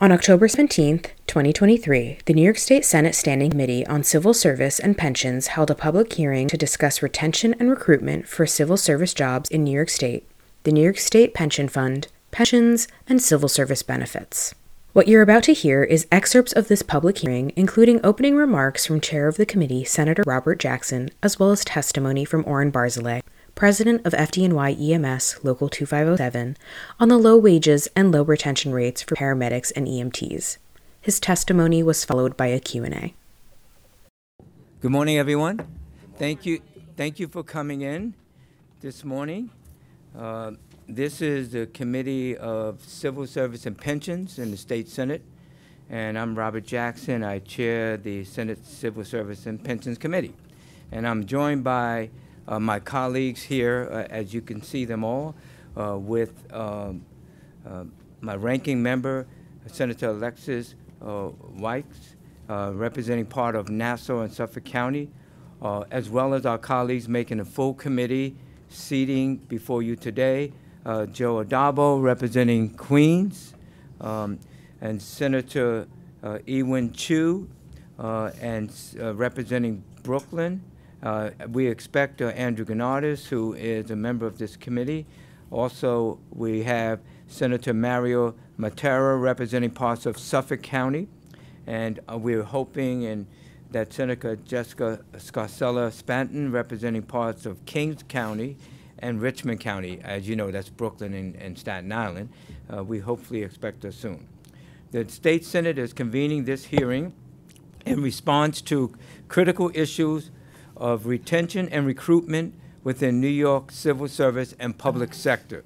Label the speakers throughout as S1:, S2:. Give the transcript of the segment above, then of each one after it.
S1: On October 17, 2023, the New York State Senate Standing Committee on Civil Service and Pensions held a public hearing to discuss retention and recruitment for civil service jobs in New York State, the New York State Pension Fund, pensions, and civil service benefits. What you're about to hear is excerpts of this public hearing, including opening remarks from Chair of the Committee, Senator Robert Jackson, as well as testimony from Oren Barzilay, President of FDNY EMS Local 2507, on the low wages and low retention rates for paramedics and EMTs. His testimony was followed by a Q&A.
S2: Good morning, everyone. Thank you, thank you for coming in this morning. Uh, this is the Committee of Civil Service and Pensions in the State Senate, and I'm Robert Jackson. I chair the Senate Civil Service and Pensions Committee. And I'm joined by my colleagues here, uh, as you can see them all, uh, with um, uh, my ranking member, Senator Alexis uh, Wykes, uh, representing part of Nassau and Suffolk County, as well as our colleagues making a full committee seating before you today, uh, Joe Addabbo representing Queens, um, and Senator uh, Iwen Chu uh, and uh, representing Brooklyn. Uh, we expect uh, Andrew Gounardes, who is a member of this committee. Also, we have Senator Mario Mattera representing parts of Suffolk County, and we're hoping that Senator Jessica Scarcella Spanton representing parts of Kings County and Richmond County. As you know, that's Brooklyn and, and Staten Island. Uh, we hopefully expect us soon. The State Senate is convening this hearing in response to critical issues of retention and recruitment within New York civil service and public sector.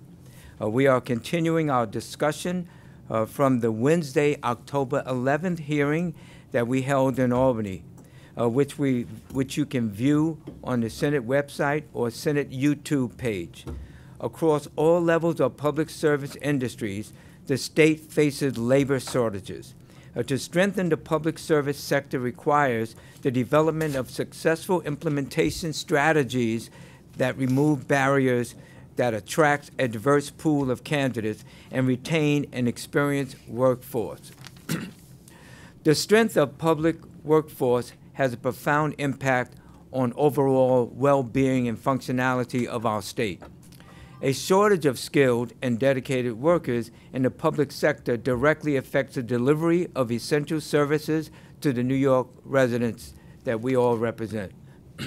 S2: Uh, we are continuing our discussion uh, from the Wednesday, October 11th hearing that we held in Albany uh, which, we, which you can view on the Senate website or Senate YouTube page. Across all levels of public service industries, the state faces labor shortages. Uh, to strengthen the public service sector requires the development of successful implementation strategies that remove barriers that attract a diverse pool of candidates and retain an experienced workforce. the strength of public workforce has a profound impact on overall well being and functionality of our state. A shortage of skilled and dedicated workers in the public sector directly affects the delivery of essential services to the New York residents that we all represent.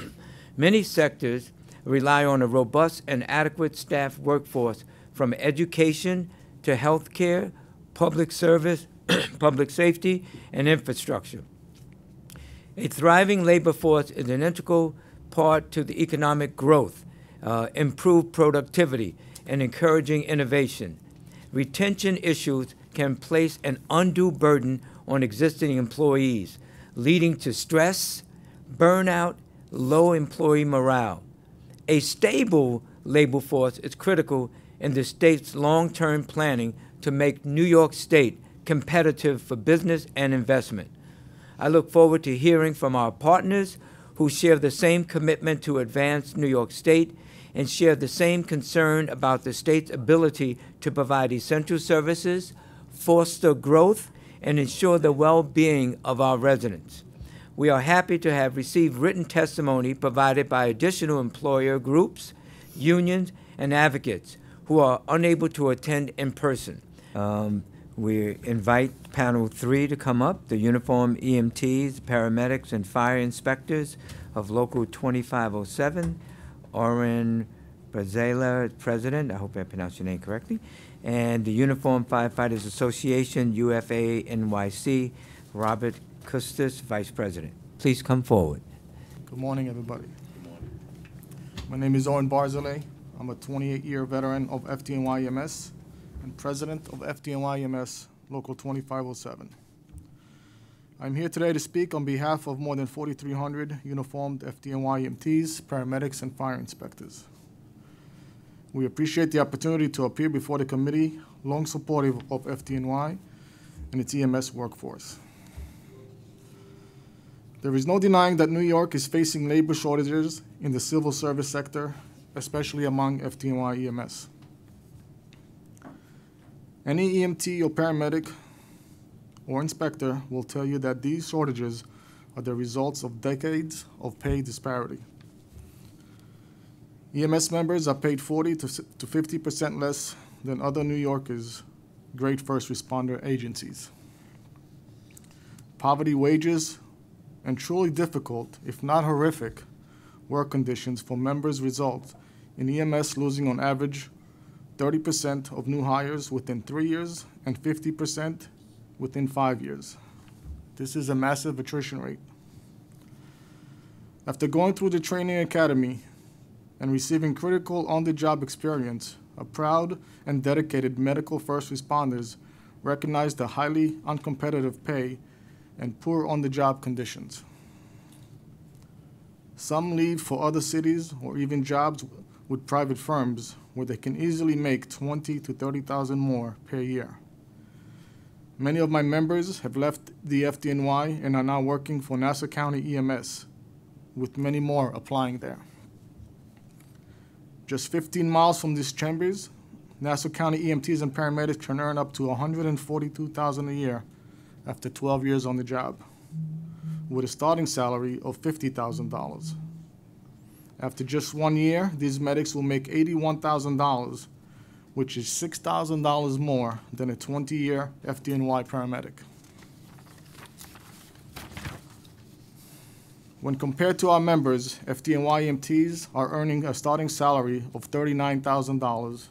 S2: Many sectors rely on a robust and adequate staff workforce from education to healthcare, public service, public safety, and infrastructure. A thriving labor force is an integral part to the economic growth, uh, improved productivity, and encouraging innovation. Retention issues can place an undue burden on existing employees, leading to stress, burnout, low employee morale. A stable labor force is critical in the state's long term planning to make New York State competitive for business and investment. I look forward to hearing from our partners who share the same commitment to advance New York State and share the same concern about the state's ability to provide essential services, foster growth, and ensure the well being of our residents. We are happy to have received written testimony provided by additional employer groups, unions, and advocates who are unable to attend in person. Um, we invite panel three to come up, the uniform EMTs, paramedics, and fire inspectors of Local 2507. Oren Brazela, President, I hope I pronounced your name correctly, and the Uniform Firefighters Association, UFA NYC, Robert Eustace, Vice President. Please come forward.
S3: Good morning, everybody. Good morning. My name is Oren Barzilay. I'm a 28-year veteran of FDNY EMS and President of FDNY EMS Local 2507. I'm here today to speak on behalf of more than 4,300 uniformed FDNY EMTs, paramedics, and fire inspectors. We appreciate the opportunity to appear before the committee, long supportive of FDNY and its EMS workforce. There is no denying that New York is facing labor shortages in the civil service sector, especially among FDNY EMS. Any EMT or paramedic or inspector will tell you that these shortages are the results of decades of pay disparity. EMS members are paid 40 to to 50% less than other New Yorkers' great first responder agencies. Poverty wages and truly difficult, if not horrific, work conditions for members result in EMS losing on average 30% of new hires within three years and 50% within five years. This is a massive attrition rate. After going through the training academy and receiving critical on the job experience, a proud and dedicated medical first responders recognize the highly uncompetitive pay and poor on the job conditions. Some leave for other cities or even jobs with private firms where they can easily make 20 to 30,000 more per year. Many of my members have left the FDNY and are now working for Nassau County EMS, with many more applying there. Just 15 miles from these chambers, Nassau County EMTs and paramedics can earn up to 142,000 a year after 12 years on the job, with a starting salary of $50,000. After just one year, these medics will make $81,000, which is $6,000 more than a 20 year FDNY paramedic. When compared to our members, FDNY EMTs are earning a starting salary of $39,000.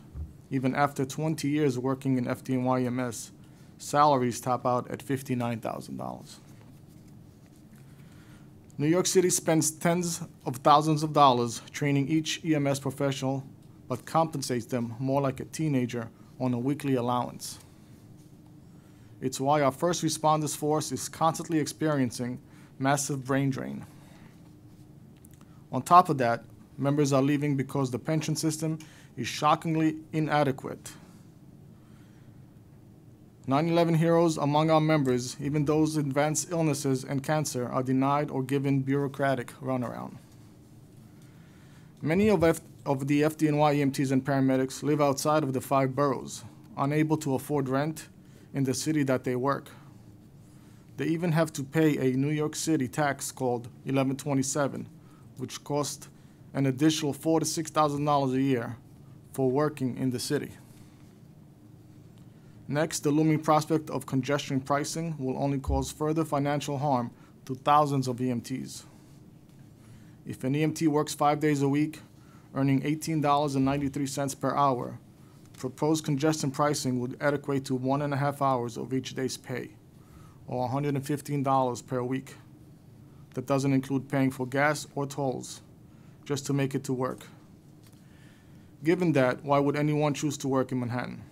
S3: Even after 20 years working in FDNY EMS, salaries top out at $59,000. New York City spends tens of thousands of dollars training each EMS professional, but compensates them more like a teenager on a weekly allowance. It's why our first responders force is constantly experiencing massive brain drain. On top of that, members are leaving because the pension system is shockingly inadequate. 9/11 heroes among our members, even those with advanced illnesses and cancer, are denied or given bureaucratic runaround. Many of, of the FDNY EMTs and paramedics live outside of the five boroughs, unable to afford rent in the city that they work. They even have to pay a New York City tax called 1127, which costs an additional four to six thousand dollars a year for working in the city. Next, the looming prospect of congestion pricing will only cause further financial harm to thousands of EMTs. If an EMT works five days a week, earning $18.93 per hour, proposed congestion pricing would equate to one and a half hours of each day's pay, or $115 per week. That doesn't include paying for gas or tolls just to make it to work. Given that, why would anyone choose to work in Manhattan?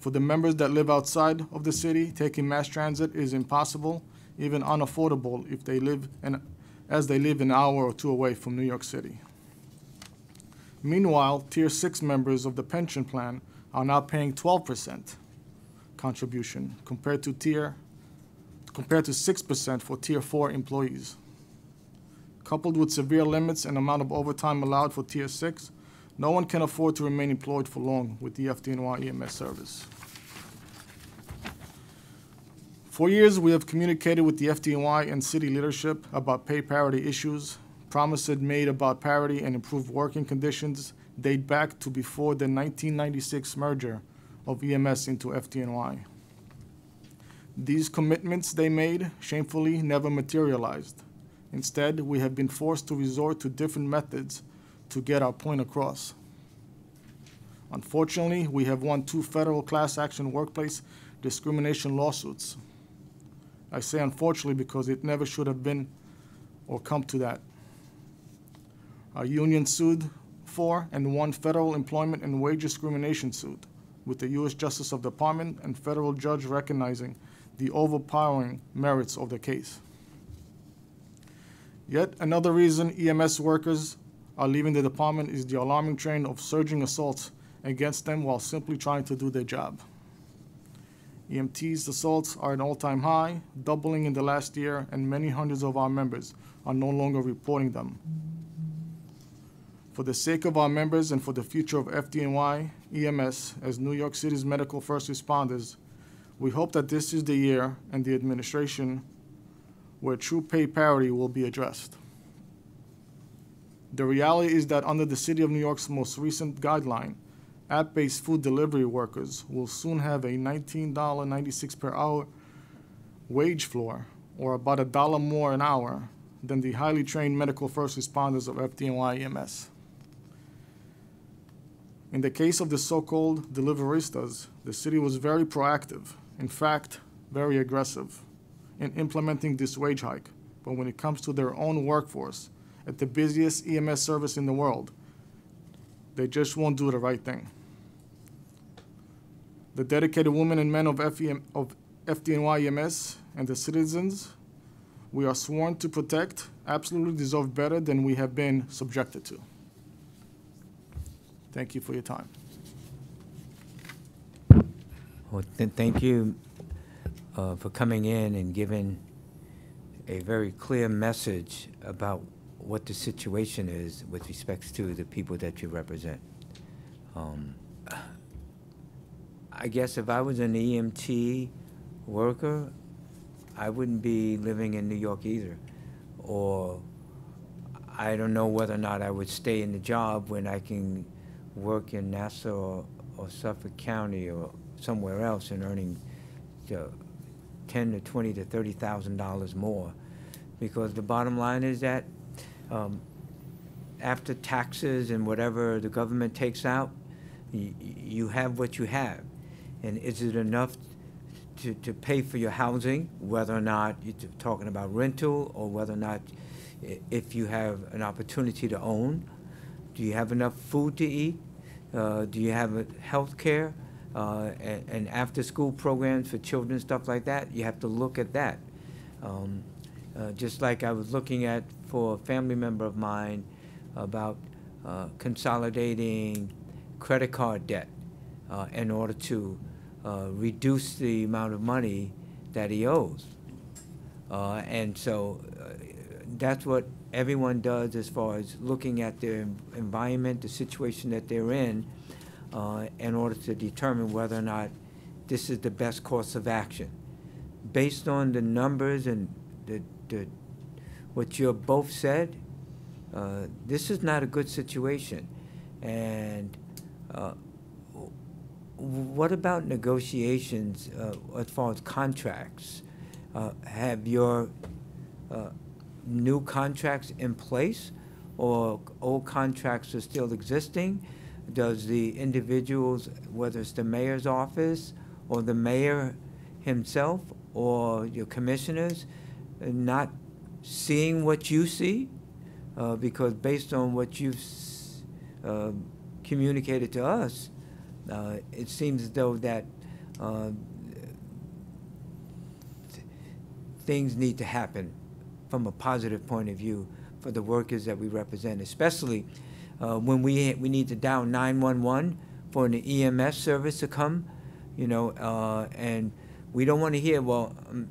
S3: For the members that live outside of the city, taking mass transit is impossible, even unaffordable if they live as they live an hour or two away from New York City. Meanwhile, Tier 6 members of the pension plan are now paying 12% contribution compared to Tier compared to 6% for Tier 4 employees. Coupled with severe limits and amount of overtime allowed for Tier 6, no one can afford to remain employed for long with the FDNY EMS service. For years, we have communicated with the FDNY and city leadership about pay parity issues. Promises made about parity and improved working conditions date back to before the 1996 merger of EMS into FDNY. These commitments they made shamefully never materialized. Instead, we have been forced to resort to different methods to get our point across. Unfortunately, we have won two federal class action workplace discrimination lawsuits. I say unfortunately because it never should have been or come to that. Our union sued for and won federal employment and wage discrimination suit with the U.S. Justice of the Department and federal judge recognizing the overpowering merits of the case. Yet another reason EMS workers are leaving the department is the alarming trend of surging assaults against them while simply trying to do their job. EMTs assaults are at an all-time high, doubling in the last year, and many hundreds of our members are no longer reporting them. For the sake of our members and for the future of FDNY EMS as New York City's medical first responders, We hope that this is the year and the administration where true pay parity will be addressed. The reality is that under the City of New York's most recent guideline, app-based food delivery workers will soon have a $19.96 per hour wage floor, or about a dollar more an hour than the highly trained medical first responders of FDNY EMS. In the case of the so-called deliveristas, the city was very proactive, in fact, very aggressive, in implementing this wage hike. But when it comes to their own workforce, at the busiest EMS service in the world, they just won't do the right thing. The dedicated women and men of, FEM, of FDNY EMS and the citizens we are sworn to protect absolutely deserve better than we have been subjected to. Thank you for your time.
S2: Well, th- thank you uh, for coming in and giving a very clear message about what the situation is with respects to the people that you represent. Um, I guess if I was an EMT worker, I wouldn't be living in New York either. Or I don't know whether or not I would stay in the job when I can work in Nassau or, or Suffolk County or somewhere else and earning uh, ten to twenty to thirty thousand dollars more. Because the bottom line is that um, after taxes and whatever the government takes out, you have what you have. And is it enough to, to pay for your housing, whether or not you're talking about rental or whether or not if you have an opportunity to own? Do you have enough food to eat? Uh, do you have health care uh, and, and after-school programs for children, stuff like that? You have to look at that. Um, uh, just like I was looking at for a family member of mine about consolidating credit card debt in order to reduce the amount of money that he owes. Uh, and so uh, that's what everyone does as far as looking at their environment, the situation that they're in, uh, in order to determine whether or not this is the best course of action. Based on the numbers and the, the, what you have both said, uh, this is not a good situation. And uh, what about negotiations uh, as far as contracts? Uh, have your uh, new contracts in place, or old contracts are still existing? Does the individuals, whether it's the mayor's office or the mayor himself or your commissioners, not seeing what you see? Uh, because based on what you've uh, communicated to us, uh, it seems as though that uh, th- things need to happen from a positive point of view for the workers that we represent, especially uh, when we we need to dial 911 for an EMS service to come, you know, uh, and we don't want to hear, well, um,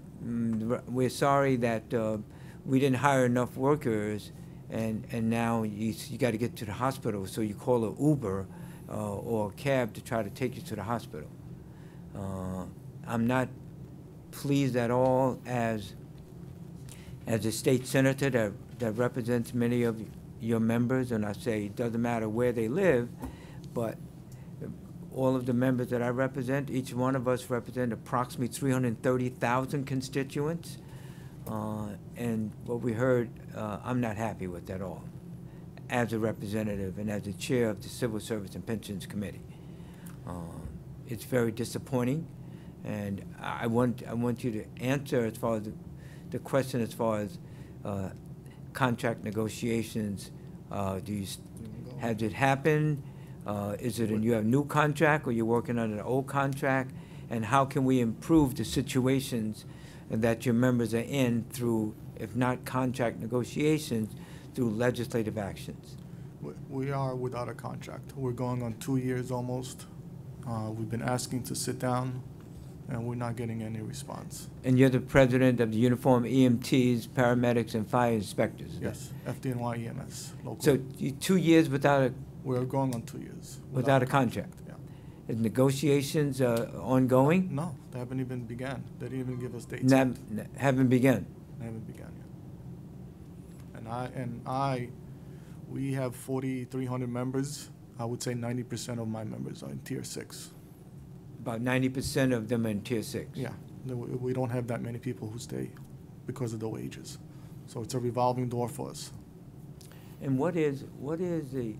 S2: we're sorry that uh, we didn't hire enough workers, and and now you you got to get to the hospital, so you call a Uber uh, or a cab to try to take you to the hospital. Uh, I'm not pleased at all as as a state senator that, that represents many of your members, and I say it doesn't matter where they live, but all of the members that I represent, each one of us represent approximately 330,000 constituents. Uh, and what we heard, uh, I'm not happy with at all, as a representative and as the chair of the Civil Service and Pensions Committee. Uh, it's very disappointing, and I want I want you to answer as far as the, question as far as uh, contract negotiations. Uh, do you has it happened? Uh, is it a, you have new contract or you're working on an old contract? And how can we improve the situations that your members are in through, if not contract negotiations, through legislative actions?
S3: We- We are without a contract. We're going on two years almost. Uh, We've been asking to sit down, and we're not getting any response.
S2: And you're the president of the Uniform EMTs, paramedics, and fire inspectors?
S3: Yes, FDNY EMS, local.
S2: So two years without a,
S3: We're going on two years.
S2: without a contract?
S3: Yeah.
S2: Is negotiations uh, ongoing?
S3: No, they haven't even began. They didn't even give us dates.
S2: Not, haven't begun.
S3: They haven't begun yet. And I, and I, we have forty-three hundred members. I would say ninety percent of my members are in tier six.
S2: About ninety percent of them are in tier six.
S3: Yeah, no, we we don't have that many people who stay because of the wages. So it's a revolving door for us.
S2: And what is, what is the,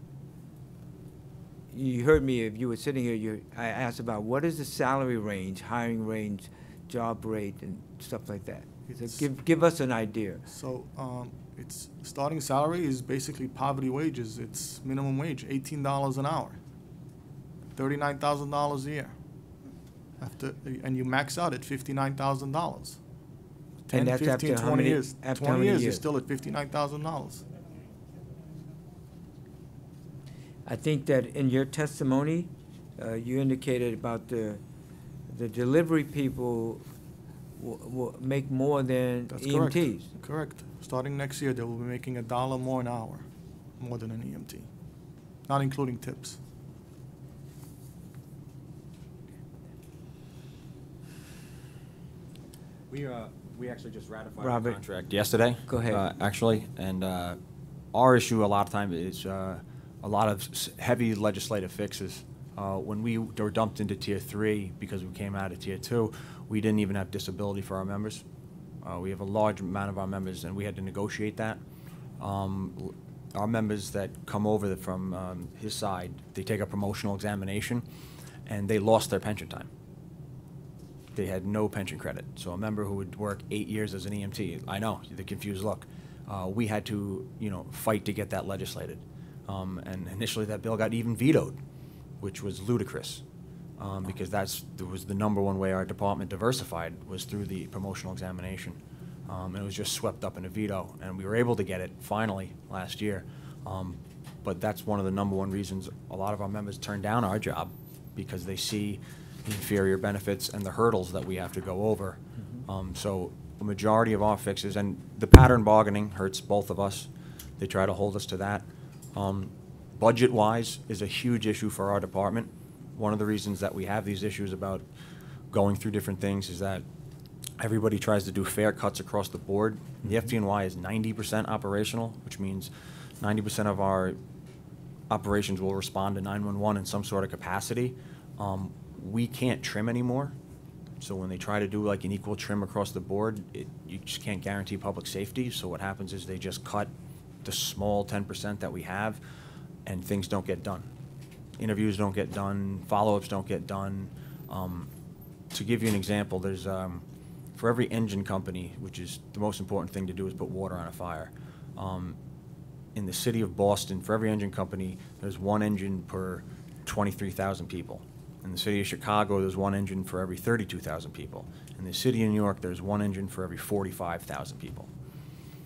S2: you heard me, if you were sitting here, you, I asked about what is the salary range, hiring range, job rate, and stuff like that? So
S3: It's-
S2: give, give us an idea.
S3: So, um, it's, starting salary is basically poverty wages. It's minimum wage, eighteen dollars an hour. Thirty-nine thousand dollars a year. After, and you max out at fifty-nine thousand dollars. Ten,
S2: And that's after
S3: fifteen,
S2: how
S3: twenty
S2: many-
S3: years.
S2: after how
S3: Twenty
S2: many
S3: years, you're still at fifty-nine thousand dollars.
S2: I think that in your testimony, uh, you indicated about the, the delivery people will, will make more than
S3: That's correct.
S2: EMTs.
S3: Correct. Starting next year, they will be making a dollar more an hour, more than an EMT, not including tips.
S4: We, uh, we actually just ratified
S2: Robert.
S4: the contract yesterday.
S2: Go ahead.
S4: uh, Actually, and, uh, our issue a lot of time is, uh, a lot of s- heavy legislative fixes. Uh, when we were dumped into tier three because we came out of tier two, we didn't even have disability for our members. Uh, we have a large amount of our members and we had to negotiate that. Um, l- our members that come over the- from, um, his side, they take a promotional examination and they lost their pension time they had no pension credit. So a member who would work eight years as an EMT, I know the confused look. Uh, we had to, you know, fight to get that legislated, um, and initially that bill got even vetoed, which was ludicrous, um, because that's that was the number one way our department diversified was through the promotional examination, um, and it was just swept up in a veto, and we were able to get it finally last year. Um, but that's one of the number one reasons a lot of our members turn down our job because they see inferior benefits and the hurdles that we have to go over. Um, so a majority of our fixes, and the pattern bargaining hurts both of us. They try to hold us to that. Um, budget-wise is a huge issue for our department. One of the reasons that we have these issues about going through different things is that everybody tries to do fair cuts across the board. The FDNY is ninety percent operational, which means ninety percent of our operations will respond to 911 in some sort of capacity. Um, we can't trim anymore. So when they try to do like an equal trim across the board, it, you just can't guarantee public safety. So what happens is they just cut the small 10% that we have and things don't get done. Interviews don't get done, follow-ups don't get done. Um, to give you an example, there's, um, for every engine company, which is the most important thing to do is put water on a fire. Um, in the city of Boston, for every engine company, there's one engine per 23,000 people. In the city of Chicago, there's one engine for every 32,000 people. In the city of New York, there's one engine for every 45,000 people.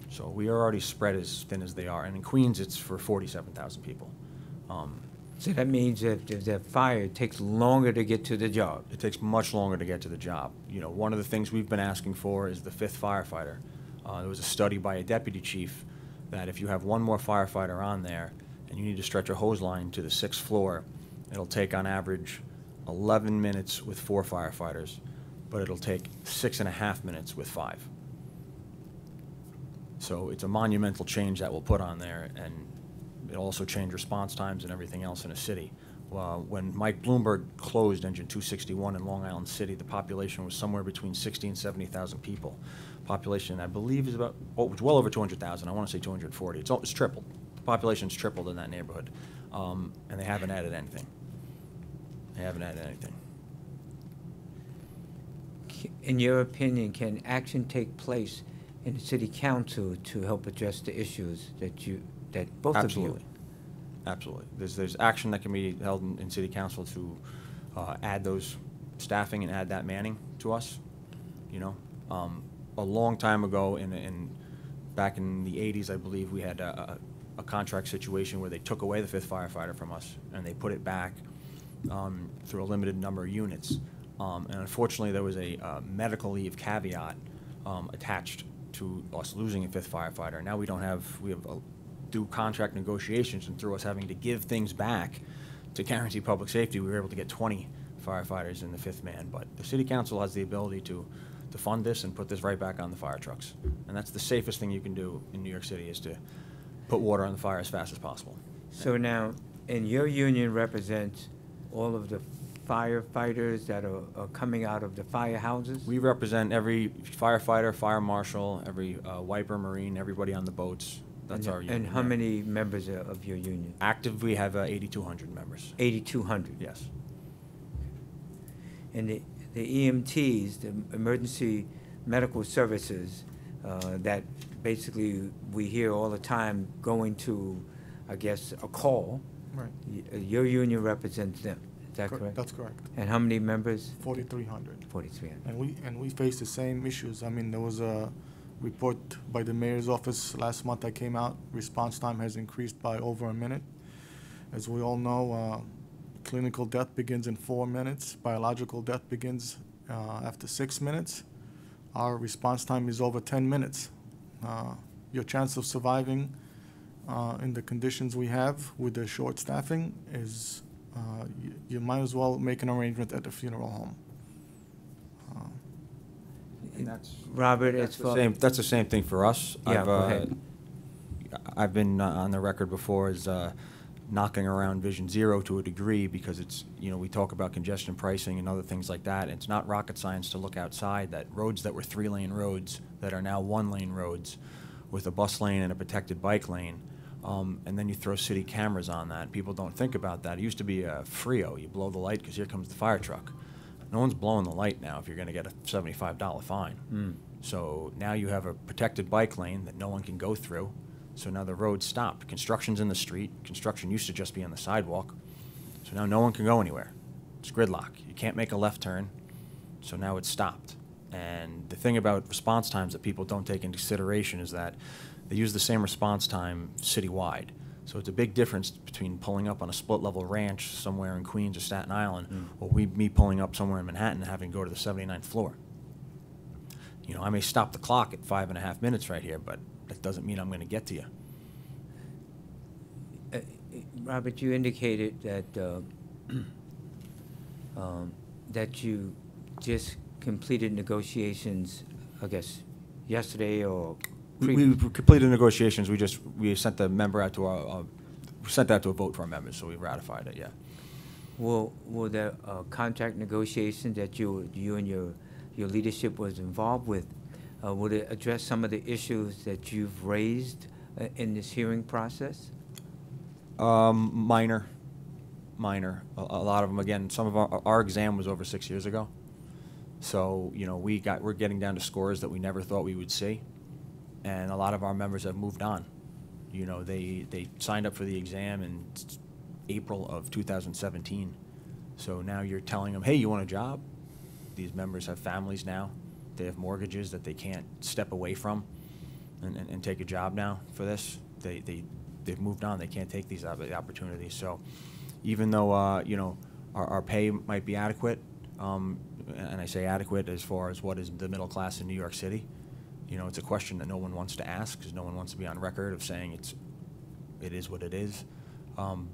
S4: So we are already spread as thin as they are. And in Queens, it's for 47,000 people. Um,
S2: So that means that if they're fired, it takes longer to get to the job.
S4: it takes much longer to get to the job. You know, one of the things we've been asking for is the fifth firefighter. Uh, there was a study by a deputy chief that if you have one more firefighter on there and you need to stretch a hose line to the sixth floor, it'll take on average 11 minutes with four firefighters, but it'll take six and a half minutes with five. So it's a monumental change that we'll put on there, and it'll also change response times and everything else in a city. When Mike Bloomberg closed Engine 261 in Long Island City, the population was somewhere between 60 and 70,000 people. Population, I believe, is about, oh, it was well over 200,000, I want to say 240. It's, al- it's tripled. The population's tripled in that neighborhood, Um, and they haven't added anything. They haven't added anything.
S2: In your opinion, can action take place in the city council to help address the issues that you, that both of you?
S4: Absolutely. Absolutely. There's, there's action that can be held in, in city council to, uh, add those staffing and add that manning to us, you know? Um, a long time ago, in, in, back in the eighties, I believe, we had a, a, a contract situation where they took away the fifth firefighter from us, and they put it back, um, through a limited number of units. Um, and unfortunately, there was a, uh, medical leave caveat, um, attached to us losing a fifth firefighter. Now we don't have, we have, uh, do contract negotiations and through us having to give things back to guarantee public safety, we were able to get twenty firefighters and the fifth man, but the city council has the ability to, to fund this and put this right back on the fire trucks. And that's the safest thing you can do in New York City, is to put water on the fire as fast as possible.
S2: So now, and your union represents all of the firefighters that are, are coming out of the firehouses?
S4: We represent every firefighter, fire marshal, every uh, wiper, marine, everybody on the boats. That's
S2: And-
S4: our union.
S2: And how
S4: yeah.
S2: many members are of your union?
S4: Active, we have uh, 8,200 members.
S2: Eighty-two hundred?
S4: Yes.
S2: And the, the EMTs, the emergency medical services, uh, that basically we hear all the time going to, I guess, a call.
S3: Right.
S2: Y- uh, Your union represents them, is that
S3: Cor-
S2: correct?
S3: That's correct.
S2: And how many members?
S3: Forty-three hundred.
S2: Forty-three hundred.
S3: And we, and we face the same issues. I mean, there was a report by the mayor's office last month that came out. Response time has increased by over a minute. As we all know, uh, clinical death begins in four minutes. Biological death begins uh, after six minutes. Our response time is over ten minutes. Uh, Your chance of surviving uh, in the conditions we have with the short staffing is, uh, you you might as well make an arrangement at the funeral home. Uh,
S4: And that's,
S2: Robert, as
S4: that's the
S2: far.
S4: same, that's the same thing for us.
S2: Yeah,
S4: I've,
S2: go
S4: uh,
S2: ahead.
S4: I've been uh, on the record before as uh, knocking around Vision Zero to a degree because it's, you know, we talk about congestion pricing and other things like that. It's not rocket science to look outside that roads that were three-lane roads that are now one-lane roads with a bus lane and a protected bike lane. Um, and then you throw city cameras on that. People don't think about that. It used to be a Frio. You blow the light because here comes the fire truck. No one's blowing the light now if you're going to get a seventy-five dollar fine.
S2: Mm.
S4: So now you have a protected bike lane that no one can go through. So now the road's stopped. Construction's in the street. Construction used to just be on the sidewalk. So now no one can go anywhere. It's gridlock. You can't make a left turn. So now it's stopped. And the thing about response times that people don't take into consideration is that they use the same response time citywide. So it's a big difference between pulling up on a split level ranch somewhere in Queens or Staten Island,
S2: Mm.
S4: or we, me pulling up somewhere in Manhattan and having to go to the 79th floor. You know, I may stop the clock at five and a half minutes right here, but that doesn't mean I'm going to get to you.
S2: Uh, uh, Robert, you indicated that, uh, um, that you just completed negotiations, I guess, yesterday or pre-
S4: we completed negotiations. We just we sent the member out to our uh, sent that to a vote for our members, so we ratified it. Yeah.
S2: Will, will the uh, contract negotiation that you, you and your, your leadership was involved with, uh, would it address some of the issues that you've raised uh, in this hearing process?
S4: Um, minor, minor. A, a lot of them. Again, some of our our exam was over six years ago, so you know we got we're getting down to scores that we never thought we would see, and a lot of our members have moved on. You know, they they signed up for the exam in April of 2017, so now you're telling them, hey, you want a job? These members have families now. They have mortgages that they can't step away from and, and, and take a job now for this. They, they, they've moved on. They can't take these opp- opportunities. So even though, uh, you know, our, our pay might be adequate, um, and I say adequate as far as what is the middle class in New York City, you know, it's a question that no one wants to ask because no one wants to be on record of saying it's, it is what it is. Um,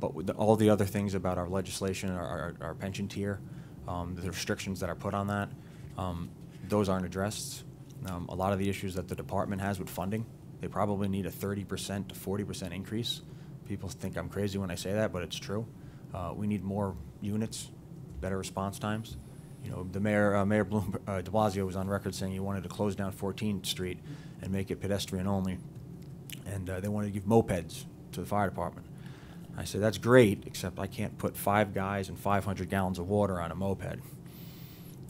S4: but with the, all the other things about our legislation, our, our, our pension tier, um, the restrictions that are put on that, um, those aren't addressed. Um, a lot of the issues that the department has with funding, they probably need a 30% to 40% increase. People think I'm crazy when I say that, but it's true. Uh, we need more units, better response times. You know, the mayor, uh, Mayor Bloom, uh, De Blasio was on record saying he wanted to close down 14th Street and make it pedestrian only, and uh, they wanted to give mopeds to the fire department. I said, that's great, except I can't put five guys and 500 gallons of water on a moped.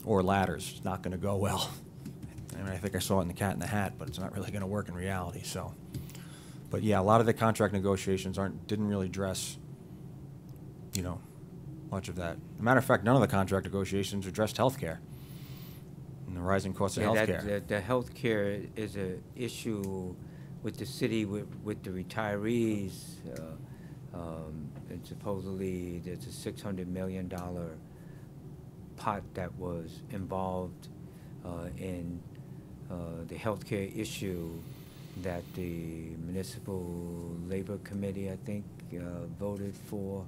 S4: Or ladders, it's not gonna go well. I mean, I think I saw it in the Cat in the Hat, but it's not really gonna work in reality, so. But yeah, a lot of the contract negotiations aren't, didn't really address, you know, much of that. Matter of fact, none of the contract negotiations addressed healthcare and the rising costs of
S2: Yeah, that-
S4: healthcare.
S2: The, the healthcare is a issue with the city, with, with the retirees. uh, um, And supposedly, there's a six hundred million dollar pot that was involved uh, in uh, the healthcare issue that the municipal labor committee, I think, uh, voted for.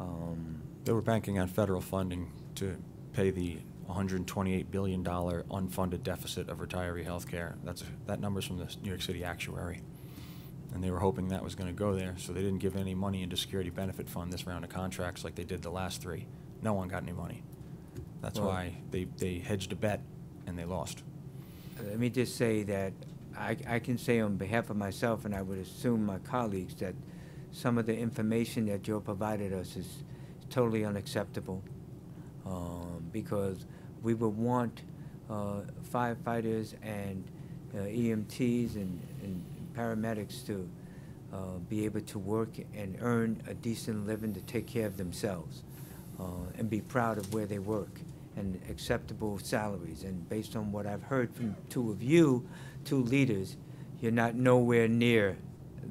S2: Um,
S4: They were banking on federal funding to pay the $128 billion unfunded deficit of retiree health care. That's, that number's from the New York City actuary. And they were hoping that was going to go there, so they didn't give any money into security benefit fund this round of contracts like they did the last three. No one got any money. That's
S2: Well-
S4: why they, they hedged a bet and they lost.
S2: Let me just say that I, I can say on behalf of myself, and I would assume my colleagues, that some of the information that Joe provided us is totally unacceptable. Um, because we would want, uh, firefighters and uh, EMTs and, and paramedics to, uh, be able to work and earn a decent living to take care of themselves, uh, and be proud of where they work and acceptable salaries. And based on what I've heard from two of you, two leaders, you're not nowhere near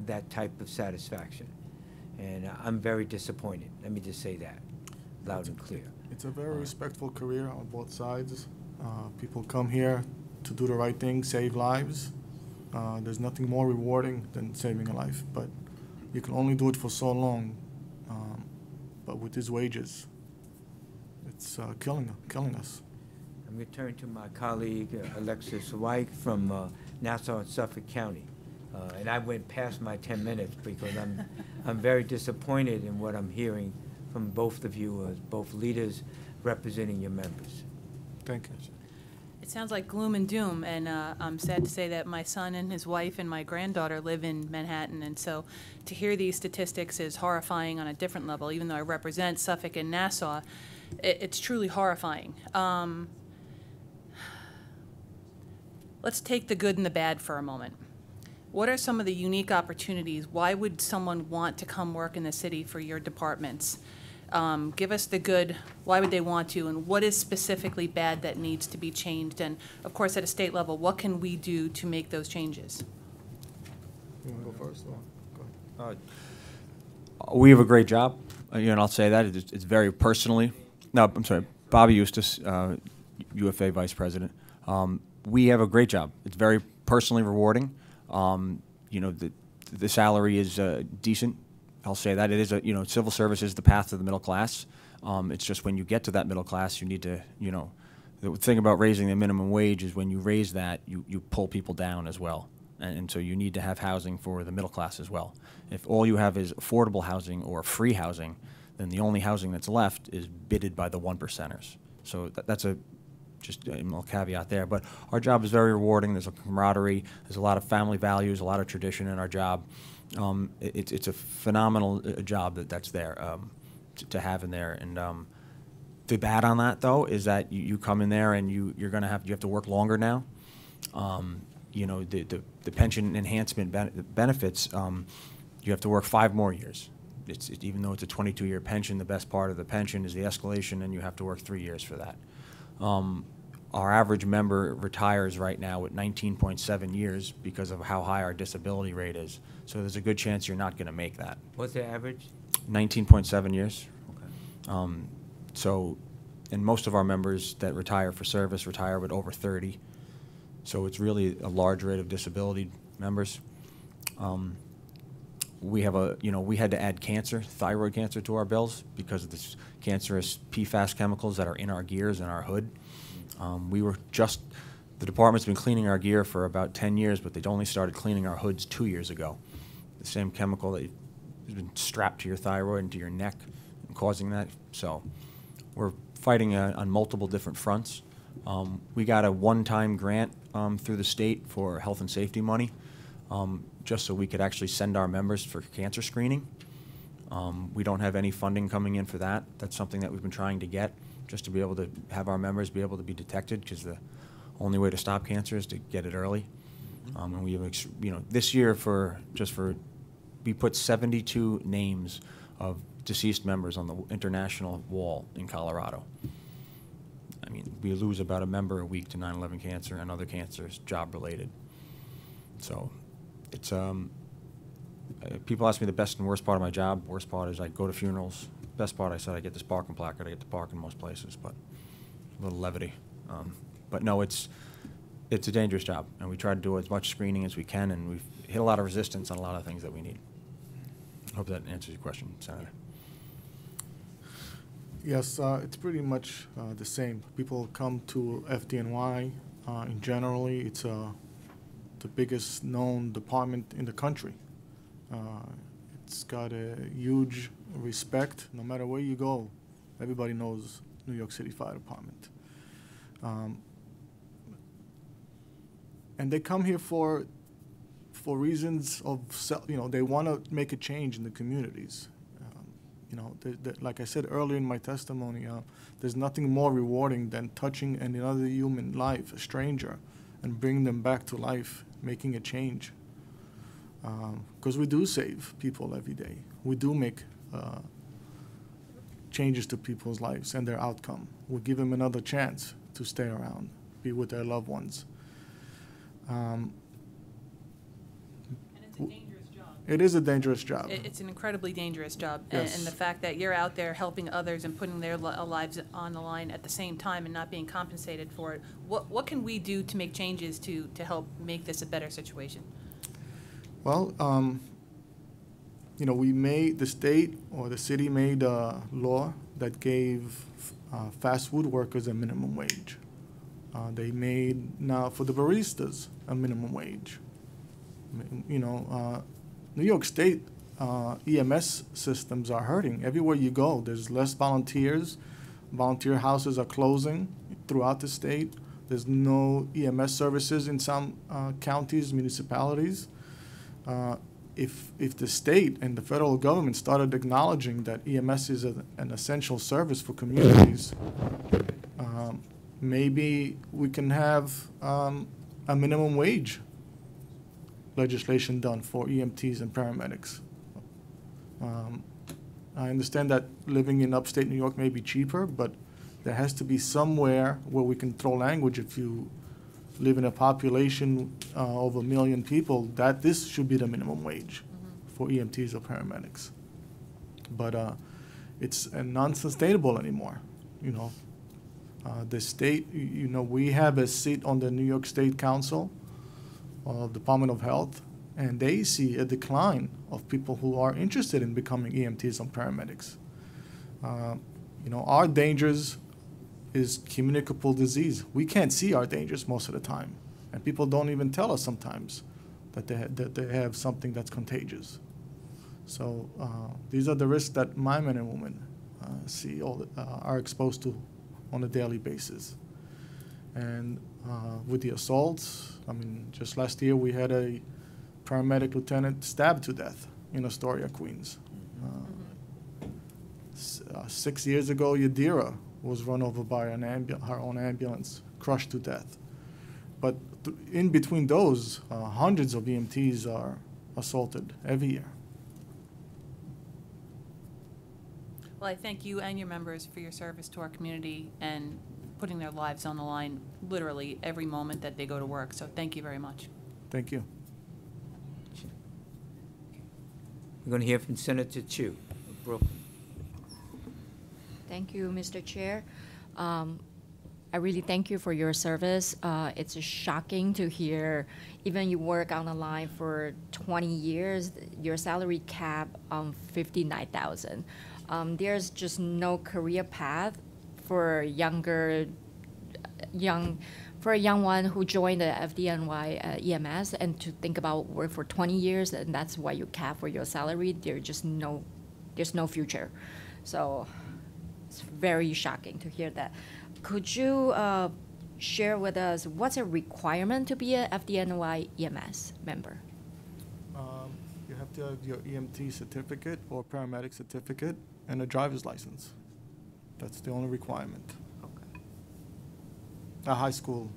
S2: that type of satisfaction. And I'm very disappointed. Let me just say that, loud and clear.
S3: It's a very respectful career on both sides. Uh, people come here to do the right thing, save lives. Uh, there's nothing more rewarding than saving a life, but you can only do it for so long. Um, but with these wages, it's uh, killing killing us.
S2: I'm going to turn to my colleague uh, Alexis White from uh, Nassau and Suffolk County. Uh, And I went past my 10 minutes because I'm, I'm very disappointed in what I'm hearing from both of you, as both leaders representing your members.
S3: Thank you.
S5: It sounds like gloom and doom, and uh, I'm sad to say that my son and his wife and my granddaughter live in Manhattan, and so to hear these statistics is horrifying on a different level. Even though I represent Suffolk and Nassau, it, it's truly horrifying. Um, let's take the good and the bad for a moment. What are some of the unique opportunities? Why would someone want to come work in the city for your departments? Um, give us the good, why would they want to, and what is specifically bad that needs to be changed? And of course, at a state level, what can we do to make those changes?
S3: You want to go first? Or? Go ahead.
S4: Uh, We have a great job, uh, you know, and I'll say that, it's, it's very personally, no, I'm sorry, Bobby Eustace, uh, UFA Vice President. Um, we have a great job. It's very personally rewarding. Um, you know, the, the salary is, uh, decent. I'll say that. It is a, you know, civil service is the path to the middle class. Um, it's just when you get to that middle class, you need to, you know, the thing about raising the minimum wage is when you raise that, you, you pull people down as well. And, and so you need to have housing for the middle class as well. If all you have is affordable housing or free housing, then the only housing that's left is bidded by the one percenters. So that, that's a just a little caveat there. But our job is very rewarding. There's a camaraderie. There's a lot of family values, a lot of tradition in our job. Um, it, it's a phenomenal uh, job that that's there um, to, to have in there. And um, the bad on that though is that you, you come in there and you you're gonna have you have to work longer now. Um, you know the, the, the pension enhancement ben- benefits. Um, you have to work five more years. It's it, even though it's a 22 year pension, the best part of the pension is the escalation, and you have to work three years for that. Um, our average member retires right now at 19.7 years because of how high our disability rate is. So there's a good chance you're not going to make that.
S2: What's the average?
S4: 19.7 years.
S2: Okay.
S4: Um, so, and most of our members that retire for service retire with over 30. So it's really a large rate of disability members. Um, we have a, you know, we had to add cancer, thyroid cancer to our bills because of this cancerous PFAS chemicals that are in our gears and our hood. Um, we were just, the department's been cleaning our gear for about 10 years, but they'd only started cleaning our hoods two years ago. The same chemical that has been strapped to your thyroid and to your neck and causing that. So we're fighting uh, on multiple different fronts. Um, we got a one-time grant um, through the state for health and safety money, um, just so we could actually send our members for cancer screening. Um, we don't have any funding coming in for that. That's something that we've been trying to get, just to be able to have our members be able to be detected, because the only way to stop cancer is to get it early. Um, and we have, you know, this year for, just for, we put 72 names of deceased members on the international wall in Colorado. I mean, we lose about a member a week to 9/11 cancer and other cancers, job-related. So, it's, um, uh, people ask me the best and worst part of my job. Worst part is I go to funerals. Best part, I said I get this parking placard. I get to park in most places, but a little levity. Um, but no, it's it's a dangerous job, and we try to do as much screening as we can, and we've hit a lot of resistance on a lot of things that we need. I hope that answers your question, Senator.
S3: Yes, uh, it's pretty much uh, the same. People come to FDNY. Uh, in generally, it's uh, the biggest known department in the country. Uh, it's got a huge respect. No matter where you go, everybody knows New York City Fire Department. Um, and they come here for for reasons of you know they want to make a change in the communities. Um, you know, the, the, like I said earlier in my testimony, uh, there's nothing more rewarding than touching another human life, a stranger, and bringing them back to life, making a change. Because um, we do save people every day. We do make uh, changes to people's lives and their outcome. We give them another chance to stay around, be with their loved ones. Um,
S5: And it's a dangerous job.
S3: It is a dangerous job.
S5: It- It's an incredibly dangerous job. and-
S3: Yes.
S5: And the fact that you're out there helping others and putting their li- lives on the line at the same time and not being compensated for it, what, what can we do to make changes to, to help make this a better situation?
S3: Well, um, you know, we made, the state or the city made a law that gave uh, fast food workers a minimum wage. Uh, they made now for the baristas a minimum wage. M- You know, uh, New York State uh, EMS systems are hurting. Everywhere you go, there's less volunteers. Volunteer houses are closing throughout the state. There's no EMS services in some uh, counties, municipalities. Uh, if, if the state and the federal government started acknowledging that EMS is a, an essential service for communities, um, maybe we can have um, a minimum wage legislation done for EMTs and paramedics. Um, I understand that living in upstate New York may be cheaper, but there has to be somewhere where we can throw language if you live in a population uh, of a million people, that this should be the minimum wage for EMTs or paramedics. But uh, it's uh, non-sustainable anymore, you know. Uh, the state, you know, we have a seat on the New York State Council of Department of Health, and they see a decline of people who are interested in becoming EMTs and paramedics. Uh, you know, our dangers is communicable disease. We can't see our dangers most of the time, and people don't even tell us sometimes that they ha- that they have something that's contagious. So uh, these are the risks that my men and women uh, see all the, uh, are exposed to on a daily basis. And uh, with the assaults, I mean, just last year we had a paramedic lieutenant stabbed to death in Astoria, Queens. Uh, s- uh, six years ago, Yadira was run over by an ambu- her own ambulance, crushed to death. But th- in between those, uh, hundreds of EMTs are assaulted every year.
S5: Well, I thank you and your members for your service to our community and putting their lives on the line literally every moment that they go to work. So thank you very much.
S3: Thank you.
S2: We're going to hear from Senator Chu of Brooklyn.
S6: Thank you, Mr. Chair. Um, I really thank you for your service. Uh, it's shocking to hear, even you work on the line for 20 years, your salary cap on 59,000. Um, there's just no career path for younger, young, for a young one who joined the FDNY uh, EMS and to think about work for 20 years and that's why you cap for your salary. There's just no, there's no future. So it's very shocking to hear that. Could you uh, share with us what's a requirement to be a FDNY EMS member?
S3: Um, you have to have your EMT certificate or paramedic certificate and a driver's license. That's the only requirement.
S6: Okay.
S3: A high school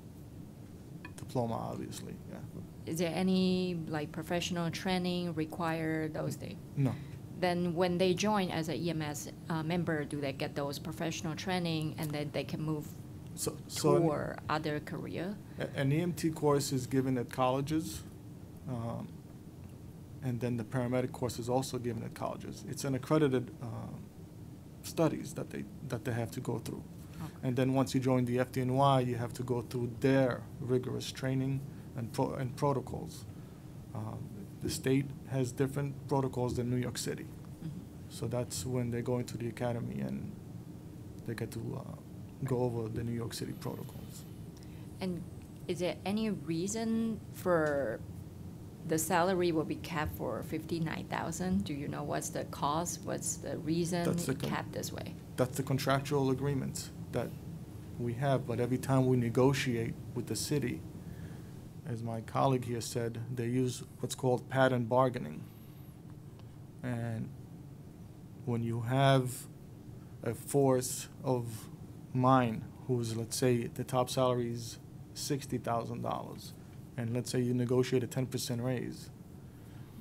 S3: diploma, obviously, yeah.
S6: Is there any like professional training required those days?
S3: No,
S6: Then when they join as a EMS uh, member, do they get those professional training and then they can move
S3: so, so an-
S6: other career?
S3: an EMT course is given at colleges, um, and then the paramedic course is also given at colleges. It's an accredited um, studies that they, that they have to go through. And then once you join the FDNY, you have to go through their rigorous training and, pro- and protocols. Um, the state has different protocols than New York City.
S6: Mhm.
S3: So that's when they go into the academy and they get to uh, go over the New York City protocols.
S6: And is there any reason for the salary will be capped for fifty-nine thousand? Do you know what's the cause? What's the reason
S3: That's the con-
S6: capped this way?
S3: That's the contractual agreement that we have, but every time we negotiate with the city, as my colleague here said, they use what's called pattern bargaining. And when you have a force of mine who's, let's say, the top salary is sixty thousand dollars, and let's say you negotiate a ten percent raise,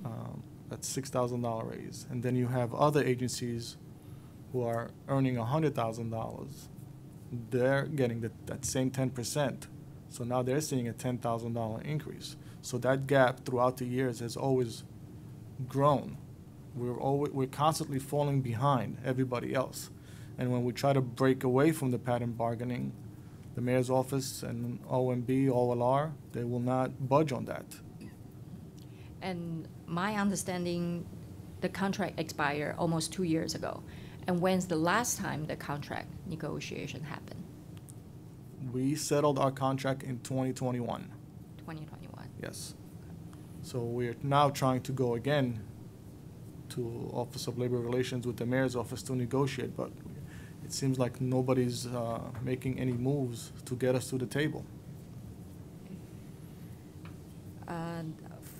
S3: um, that's six thousand dollar raise. And then you have other agencies who are earning hundred thousand dollars, they're getting the, that same ten percent. So now they're seeing a ten thousand dollar increase. So that gap throughout the years has always grown. We're always, we're constantly falling behind everybody else. And when we try to break away from the pattern bargaining, the mayor's office and OMB, OLR, they will not budge on that.
S6: And my understanding, the contract expired almost two years ago. And when's the last time the contract negotiation happened?
S3: We settled our contract in twenty twenty-one.
S6: Twenty twenty-one?
S3: Yes. So we're now trying to go again to Office of Labor Relations with the mayor's office to negotiate, but it seems like nobody's uh, making any moves to get us to the table.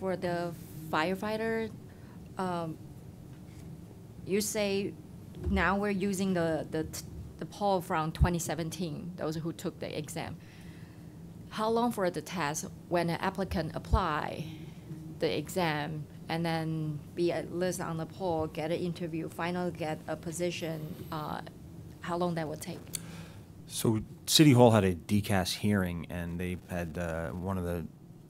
S6: For the firefighter, um, you say now we're using the, the, the poll from 2017, those who took the exam. How long for the test when an applicant apply the exam and then be a list on the poll, get an interview, finally get a position? Uh, how long that would take?
S4: So City Hall had a DCAS hearing, and they had uh, one of the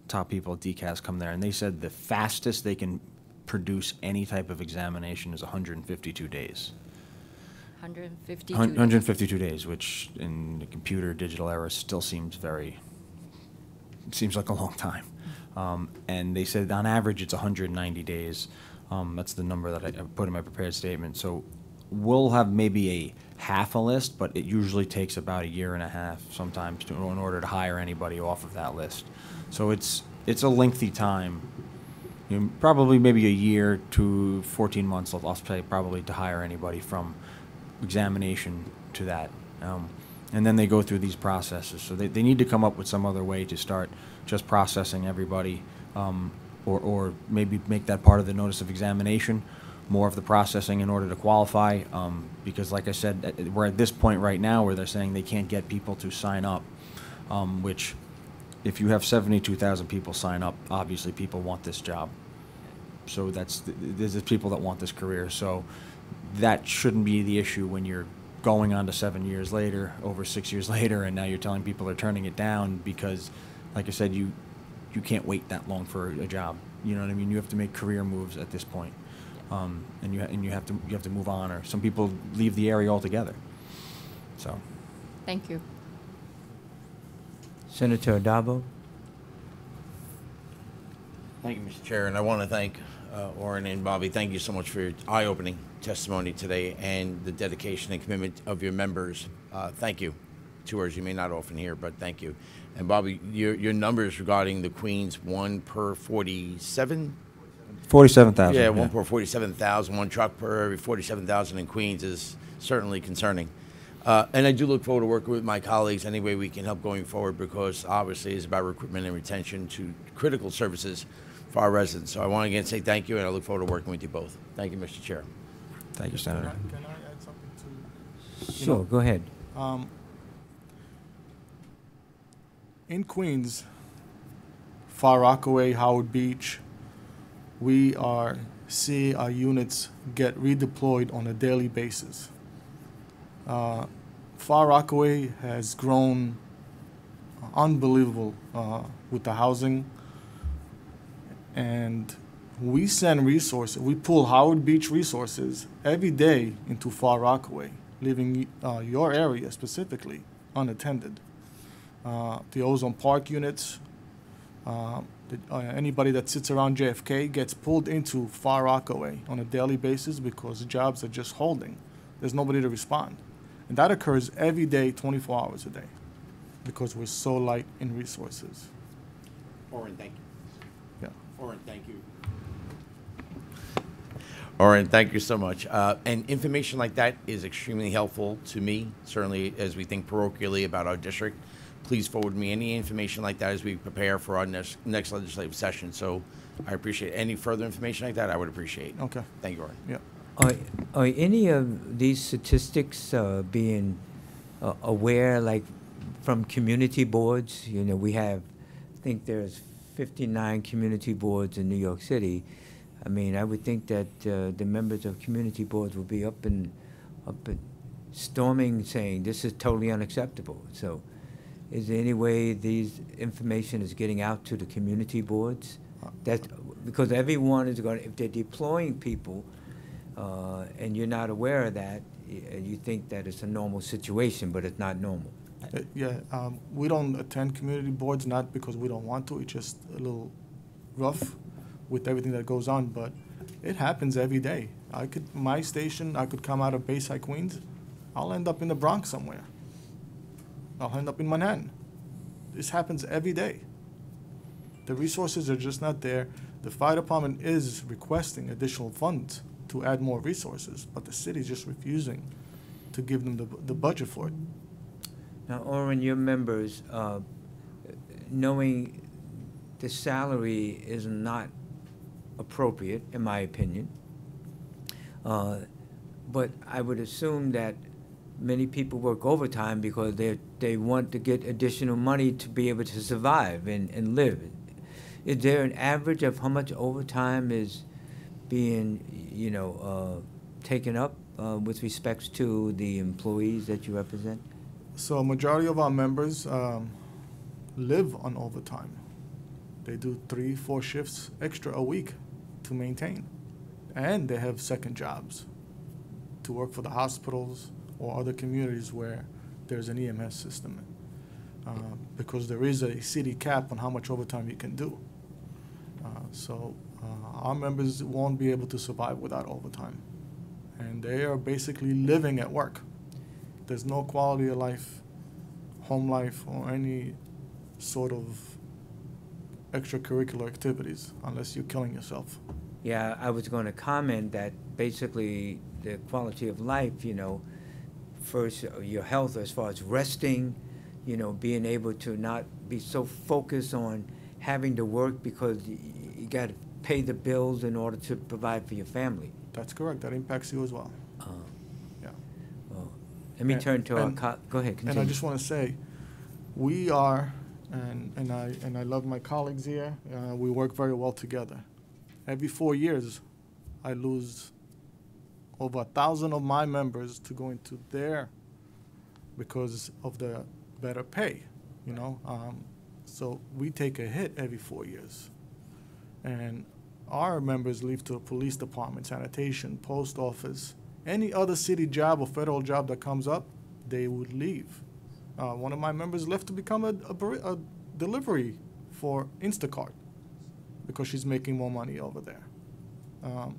S4: top people at DCAS come there, and they said the fastest they can produce any type of examination is 152 days.
S6: 152.
S4: Hun- 152 days, which in the computer digital era still seems very, seems like a long time. Um, and they said on average it's 190 days. Um, that's the number that I I put in my prepared statement. So we'll have maybe a half a list, but it usually takes about a year and a half sometimes to, in order to hire anybody off of that list. So it's it's a lengthy time. You know, probably maybe a year to 14 months. I'll, say probably to hire anybody from examination to that. Um, and then they go through these processes. So they, they need to come up with some other way to start just processing everybody, um, or, or maybe make that part of the notice of examination, more of the processing in order to qualify. Um, because like I said, at- we're at this point right now where they're saying they can't get people to sign up, um, which if you have 72,000 people sign up, obviously people want this job. So that's, there's the people that want this career. So that shouldn't be the issue when you're going on to seven years later, over six years later, and now you're telling people they're turning it down because, like I said, you, you can't wait that long for a job. You know what I mean? You have to make career moves at this point. Um, and you, and you have to, you have to move on, or some people leave the area altogether. So.
S6: Thank you.
S2: Senator Addabbo?
S7: Thank you, Mr. Chair, and I want to thank uh, Oren and Bobby. Thank you so much for your eye-opening testimony today and the dedication and commitment of your members. Uh, Thank you. Two words you may not often hear, but thank you. And Bobby, your, your numbers regarding the Queens, one per 47?
S4: 47,000.
S7: Yeah, one per 47,000, one truck per every 47,000 in Queens is certainly concerning. Uh, and I do look forward to working with my colleagues any way we can help going forward because obviously it's about recruitment and retention to critical services for our residents. So I want to again say thank you and I look forward to working with you both. Thank you, Mr. Chair.
S4: Thank you,
S3: Can I,
S4: Senator.
S3: can I add something to?
S2: Sure,
S3: know,
S2: go ahead.
S3: Um, in Queens, Far Rockaway, Howard Beach, we are see our units get redeployed on a daily basis. Uh, Far Rockaway has grown unbelievable uh, with the housing, and we send resources. We pull Howard Beach resources every day into Far Rockaway, leaving uh, your area specifically unattended. Uh, the Ozone Park units, uh, uh, anybody that sits around JFK gets pulled into Far Rockaway on a daily basis because jobs are just holding. There's nobody to respond. And that occurs every day, 24 hours a day, because we're so light in resources.
S7: Oren, thank you.
S3: Yeah.
S7: Oren, thank you. Oren, thank you so much. Uh, and information like that is extremely helpful to me, certainly as we think parochially about our district. Please forward me any information like that as we prepare for our next, next legislative session. So I appreciate any further information like that. I would appreciate.
S3: Okay.
S7: Thank you, Oren.
S3: Yeah.
S2: Are, are any of these statistics uh, being uh, aware, like from community boards? You know, we have, I think there's 59 community boards in New York City. I mean, I would think that uh, the members of community boards will be up and up and storming, saying this is totally unacceptable. So, is there any way these information is getting out to the community boards? That because everyone is going, if they're deploying people, uh, and you're not aware of that, you think that it's a normal situation, but it's not normal.
S3: Uh, Yeah, um, we don't attend community boards, not because we don't want to, it's just a little rough with everything that goes on, but it happens every day. I could, my station, I could come out of Bayside, Queens, I'll end up in the Bronx somewhere. I'll end up in Manhattan. This happens every day. The resources are just not there. The fire department is requesting additional funds to add more resources, but the city's just refusing to give them the, the budget for it.
S2: Now, Oren, your members, uh, knowing the salary is not appropriate, in my opinion, uh, but I would assume that many people work overtime because they they want to get additional money to be able to survive and, and live. Is there an average of how much overtime is being, you know, uh, taken up uh, with respects to the employees that you represent?
S3: So a majority of our members um, live on overtime. They do three, four shifts extra a week to maintain, and they have second jobs to work for the hospitals or other communities where there's an EMS system, uh, because there is a city cap on how much overtime you can do. Uh, so uh, our members won't be able to survive without overtime, and they are basically living at work. There's no quality of life, home life, or any sort of extracurricular activities unless you're killing yourself.
S2: Yeah, I was going to comment that basically the quality of life, you know, first uh, your health as far as resting, you know, being able to not be so focused on having to work because you got to pay the bills in order to provide for your family.
S3: That's correct. That impacts you as well.
S2: Uh,
S3: Yeah.
S2: well, let me
S3: And-
S2: turn to our
S3: and-
S2: co- go ahead.
S3: And I just want to say, we are, and, and I and I love my colleagues here. Uh, we work very well together. Every four years, I lose over a thousand of my members to go into there because of the better pay. You know, um, so we take a hit every four years, and our members leave to the police department, sanitation, post office, any other city job or federal job that comes up, they would leave. Uh, one of my members left to become a, a, a delivery for Instacart because she's making more money over there. Um,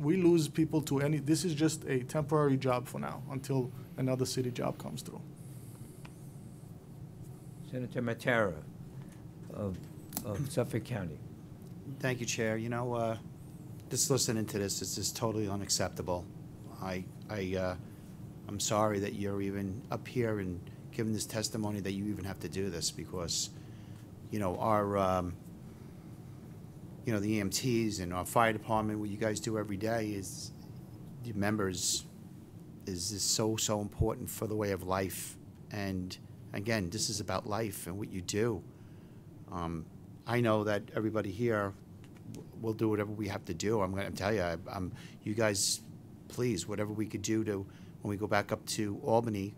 S3: we lose people to any. This is just a temporary job for now until another city job comes through.
S2: Senator Mattera of, of Suffolk County.
S8: Thank you, Chair. You know, uh, just listening to this, this is totally unacceptable. I, I, uh, I'm sorry that you're even up here and giving this testimony that you even have to do this because, you know, our, um, you know, the EMTs and our fire department, what you guys do every day is, the members is, is so, so important for the way of life. And again, this is about life and what you do. Um, I know that everybody here will do whatever we have to do. I'm going to tell you, I- I'm, you guys, please, whatever we could do to, when we go back up to Albany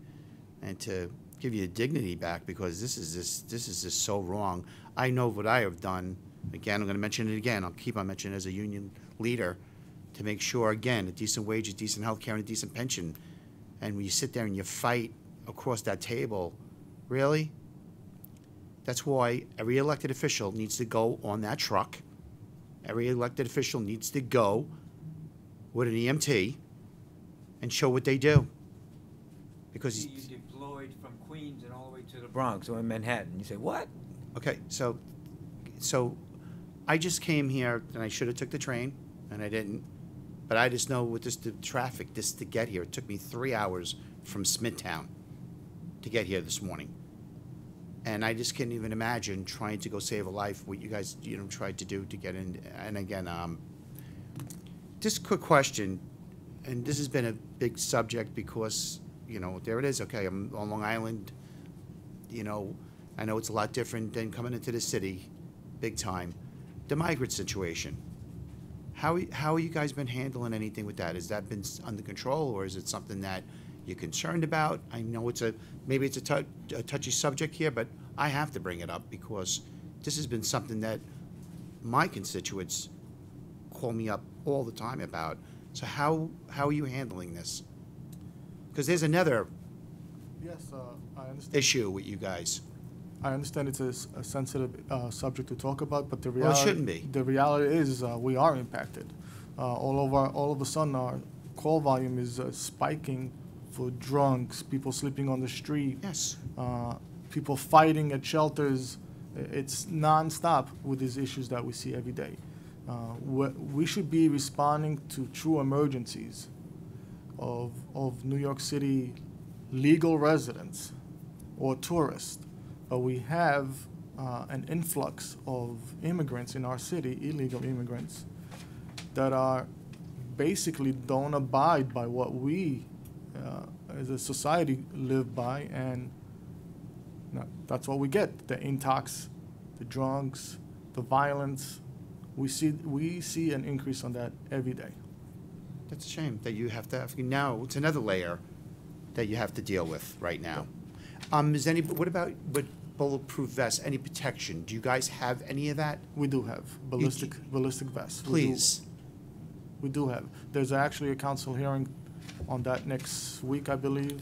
S8: and to give you dignity back because this is just, this is just so wrong. I know what I have done. Again, I'm going to mention it again. I'll keep on mentioning it as a union leader to make sure, again, a decent wage, a decent health care, and a decent pension. And when you sit there and you fight across that table, really? That's why every elected official needs to go on that truck. Every elected official needs to go with an EMT and show what they do. Because,
S2: You deployed from Queens and all the way to the Bronx or in Manhattan. You say, what?
S8: okay, so, so I just came here and I should have took the train and I didn't. But I just know with this, the traffic, just to get here, it took me three hours from Smithtown to get here this morning. And I just can't even imagine trying to go save a life, what you guys, you know, tried to do to get in. And again, um, just quick question, and this has been a big subject because, you know, there it is, okay, I'm on Long Island, you know, I know it's a lot different than coming into the city, big time. The migrant situation, how, how you guys been handling anything with that? Has that been under control, or is it something that you're concerned about? I know it's a, maybe it's a a touchy subject here, but I have to bring it up because this has been something that my constituents call me up all the time about. So how, how are you handling this? Because there's another
S3: Yes, uh,
S8: issue with you guys.
S3: I understand it's a s- a sensitive uh, subject to talk about, but the
S8: Well, it
S3: reality.
S8: shouldn't be.
S3: The reality is, uh, we are impacted. Uh, All over, all of a sudden, our call volume is uh, spiking for drunks, people sleeping on the street.
S8: Yes.
S3: uh, People fighting at shelters. I- It's nonstop with these issues that we see every day. Uh, we- We should be responding to true emergencies of, of New York City legal residents or tourists. But we have uh, an influx of immigrants in our city, illegal immigrants, that are basically don't abide by what we uh, as a society live by, and that's what we get: the intox, the drugs, the violence. We see we see an increase on that every day.
S8: That's a shame that you have to have, now, it's another layer that you have to deal with right now. Um, is any, what about, with bulletproof vests, any protection? Do you guys have any of that?
S3: We do have ballistic ballistic vests. We do-
S8: Please.
S3: We do have. There's actually a council hearing on that next week, I believe,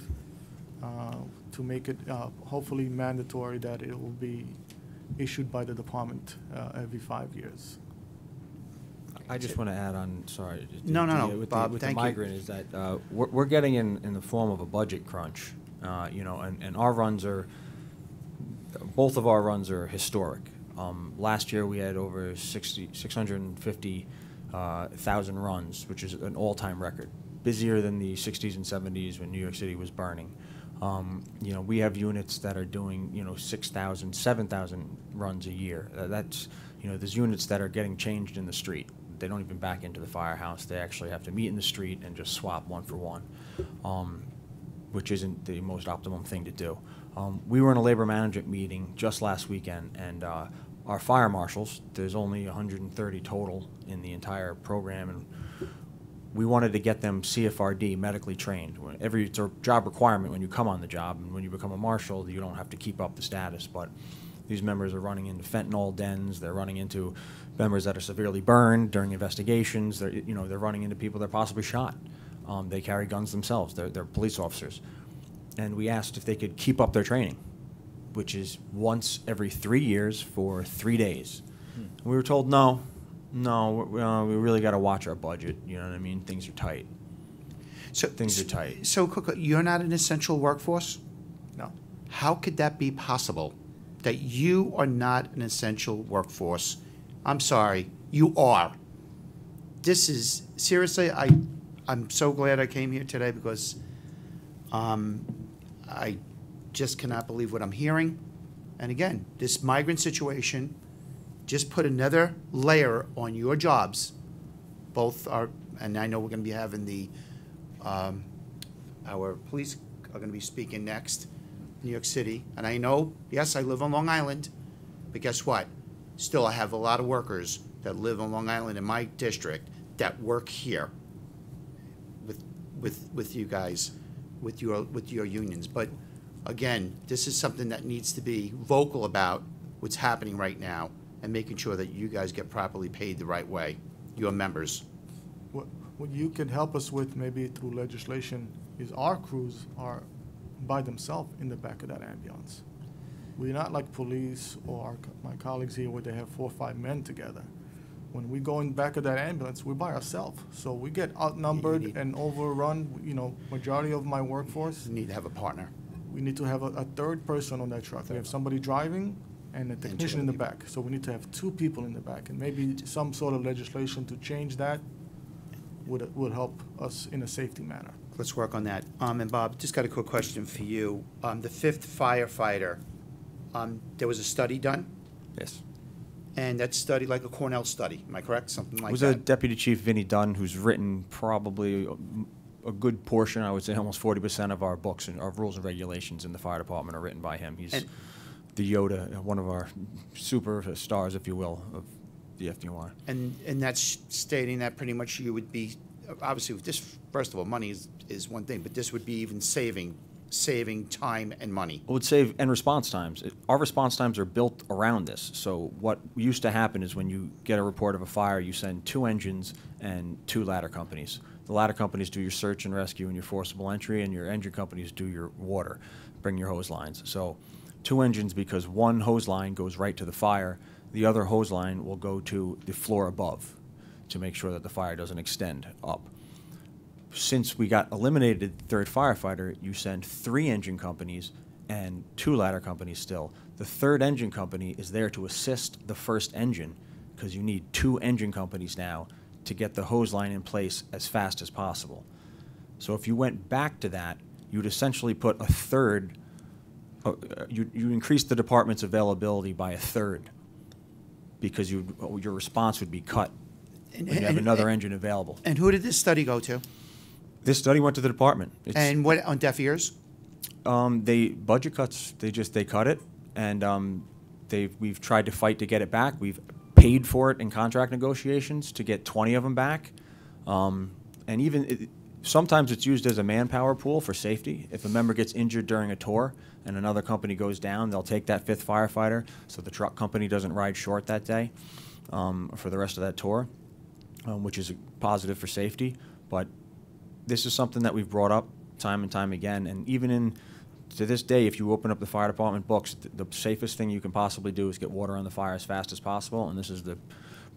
S3: uh, to make it uh, hopefully mandatory that it will be issued by the department uh, every five years.
S4: I just want to add on, sorry. the-
S8: No, no,
S4: the-
S8: no,
S4: with the-
S8: Bob,
S4: With the
S8: thank you.
S4: migrant is that, uh, we're, we're getting in, in the form of a budget crunch, uh, you know, and, and our runs are, both of our runs are historic. Um, last year, we had over sixty, six hundred and fifty, uh, runs, which is an all-time record. Busier than the sixties and seventies when New York City was burning. Um, you know, we have units that are doing, you know, 6,000, 7,000 runs a year. Uh, That's, you know, there's units that are getting changed in the street. They don't even back into the firehouse. They actually have to meet in the street and just swap one for one, um, which isn't the most optimum thing to do. Um, we were in a labor management meeting just last weekend, and uh, our fire marshals, there's only 130 total in the entire program, and we wanted to get them CFRD, medically trained. Every, it's a job requirement when you come on the job, and when you become a marshal, you don't have to keep up the status, but these members are running into fentanyl dens, they're running into members that are severely burned during investigations, they're, you know, they're running into people that are possibly shot. Um, they carry guns themselves, they're, they're police officers. And we asked if they could keep up their training, which is once every three years for three days. We were told, no, no, we, uh, we really got to watch our budget. You know what I mean? Things are tight.
S8: So
S4: Things are tight.
S8: So, Coco, you're not an essential workforce?
S3: No.
S8: How could that be possible? That you are not an essential workforce? I'm sorry, you are. This is, seriously, I, I'm so glad I came here today because um, I just cannot believe what I'm hearing. And again, this migrant situation just put another layer on your jobs. Both are, and I know we're gonna be having the, um, our police are gonna be speaking next, New York City. And I know, yes, I live on Long Island, but guess what? Still, I have a lot of workers that live on Long Island in my district that work here with, with, with you guys, with your, with your unions. But again, this is something that needs to be vocal about what's happening right now and making sure that you guys get properly paid the right way, your members.
S3: What, what you can help us with, maybe through legislation, is our crews are by themselves in the back of that ambulance. We're not like police or our my colleagues here where they have four or five men together. When we go in back of that ambulance, we're by ourselves. So we get outnumbered
S8: need-
S3: and overrun, you know, majority of my workforce.
S8: You need to have a partner.
S3: We need to have a, a third person on that truck. We have somebody driving and a
S8: two
S3: technician in the
S8: people.
S3: back. So we need to have two people in the back, and maybe some sort of legislation to change that would, would help us in a safety manner.
S8: Let's work on that. Um, and Bob, just got a quick question for you. Um, the fifth firefighter, um, there was a study done,
S4: Yes.
S8: And that study, like a Cornell study, am I correct? Something
S4: It
S8: like
S4: was a? Deputy Chief Vinnie Dunn who's written probably a- a good portion, I would say almost forty percent of our books and our rules and regulations in the fire department are written by him. He's
S8: And-
S4: the Yoda, one of our superstars, if you will, of the FDNY.
S8: And, and that's stating that pretty much you would be, obviously, with this, first of all, money is, is one thing, but this would be even saving, saving time and money.
S4: It would save, and response times. Our response times are built around this. So what used to happen is when you get a report of a fire, you send two engines and two ladder companies. The ladder companies do your search and rescue and your forcible entry, and your engine companies do your water, bring your hose lines. So two engines because one hose line goes right to the fire, the other hose line will go to the floor above to make sure that the fire doesn't extend up since we got eliminated third firefighter, you send three engine companies and two ladder companies still. The third engine company is there to assist the first engine because you need two engine companies now to get the hose line in place as fast as possible. So if you went back to that, you'd essentially put a third, uh, you, you increase the department's availability by a third because you, your response would be cut when you have
S8: And-
S4: another engine available.
S8: And who did this study go to?
S4: This study went to the department. It's,
S8: And what, on deaf ears?
S4: um, they budget cuts. They just they cut it, and um, they we've tried to fight to get it back. We've paid for it in contract negotiations to get 20 of them back, um, and even it, sometimes it's used as a manpower pool for safety. If a member gets injured during a tour and another company goes down, they'll take that fifth firefighter, so the truck company doesn't ride short that day um, for the rest of that tour, um, which is a positive for safety. But this is something that we've brought up time and time again, and even in to this day, if you open up the fire department books, th- the safest thing you can possibly do is get water on the fire as fast as possible, and this is the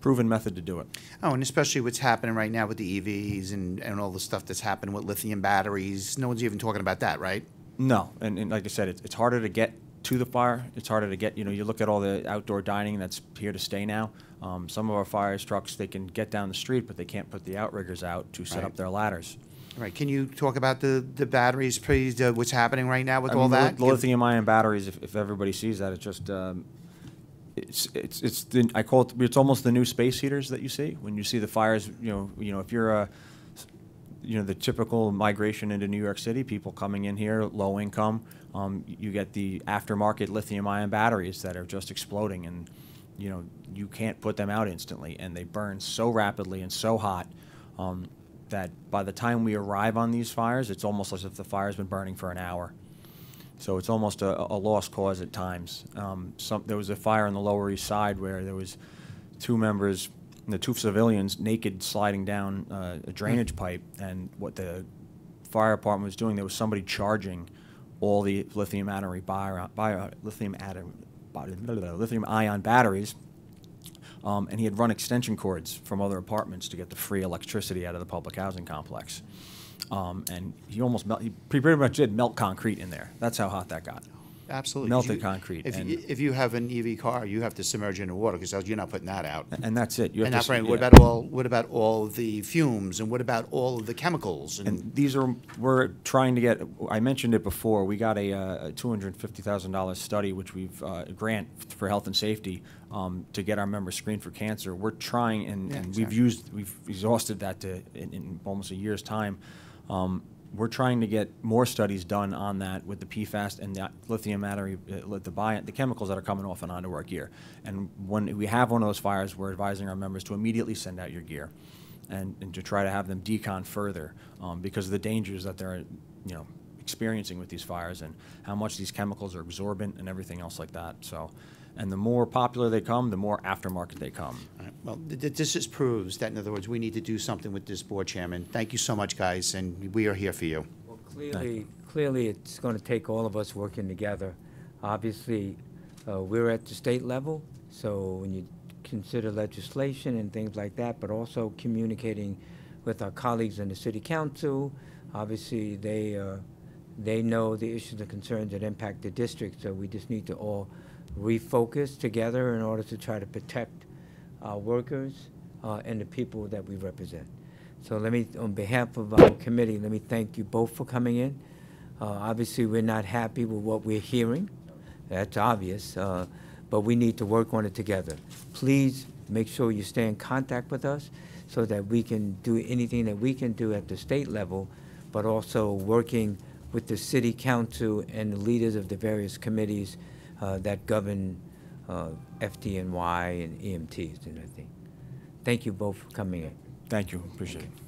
S4: proven method to do it.
S8: Oh, and especially what's happening right now with the EVs and, and all the stuff that's happening with lithium batteries. No one's even talking about that, right?
S4: No, and, and like I said, it's, it's harder to get to the fire. It's harder to get. You know, you look at all the outdoor dining that's here to stay now. Um, some of our fire trucks they can get down the street, but they can't put the outriggers out to set
S8: Right.
S4: up their ladders.
S8: All right, can you talk about the, the batteries, please, uh, what's happening right now with
S4: I
S8: all
S4: mean, the-
S8: that?
S4: Lithium ion batteries, if, if everybody sees that, it's just, um, it's, it's, it's the, I call it, it's almost the new space heaters that you see. When you see the fires, you know, you know, if you're a, you know, the typical migration into New York City, people coming in here, low income, um, you get the aftermarket lithium ion batteries that are just exploding and, you know, you can't put them out instantly and they burn so rapidly and so hot, um, that by the time we arrive on these fires, it's almost as if the fire's been burning for an hour. So it's almost a, a lost cause at times. Um, some, there was a fire on the Lower East Side where there was two members, the two civilians, naked sliding down uh, a drainage pipe, and what the fire department was doing, there was somebody charging all the lithium ion bio, bio, lithium atom, lithium ion batteries. Um, and he had run extension cords from other apartments to get the free electricity out of the public housing complex. Um, and he almost melt, he pretty much did melt concrete in there. That's how hot that got.
S8: Absolutely.
S4: melted
S8: You-
S4: concrete,
S8: If,
S4: and-
S8: you- if you have an EV car, you have to submerge it in water, because you're not putting that out.
S4: And that's it. You have
S8: And
S4: to
S8: that's
S4: s-
S8: right, what
S4: yeah.
S8: about all, what about all the fumes, and what about all of the chemicals? And,
S4: And these are, we're trying to get, I mentioned it before, we got a, uh, $250,000 study, which we've, uh, grant for health and safety, um, to get our members screened for cancer. We're trying, and,
S8: Yeah,
S4: and we've
S8: exactly.
S4: used, we've exhausted that to, in, in almost a year's time. Um, We're trying to get more studies done on that with the PFAS and the lithium battery, uh, the bio, the chemicals that are coming off and onto our gear. And when we have one of those fires, we're advising our members to immediately send out your gear and, and to try to have them decon further um, because of the dangers that they're, you know, experiencing with these fires and how much these chemicals are absorbent and everything else like that. So, and the more popular they come, the more aftermarket they come.
S8: All right, Well, th- th- this just proves that, in other words, we need to do something with this board, Chairman. Thank you so much, guys, and we are here for you.
S2: Well, clearly, clearly, it's going to take all of us working together. Obviously, uh, we're at the state level, so when you consider legislation and things like that, but also communicating with our colleagues in the city council. Obviously, they, uh, they know the issues and concerns that impact the district, so we just need to all refocus together in order to try to protect our workers uh, and the people that we represent. So let me, on behalf of our committee, let me thank you both for coming in. Uh, Obviously, we're not happy with what we're hearing. That's obvious, uh, but we need to work on it together. Please make sure you stay in contact with us so that we can do anything that we can do at the state level, but also working with the city council and the leaders of the various committees uh, that govern uh, FDNY and EMTs and everything. Thank you both for coming in.
S4: Thank you, appreciate it.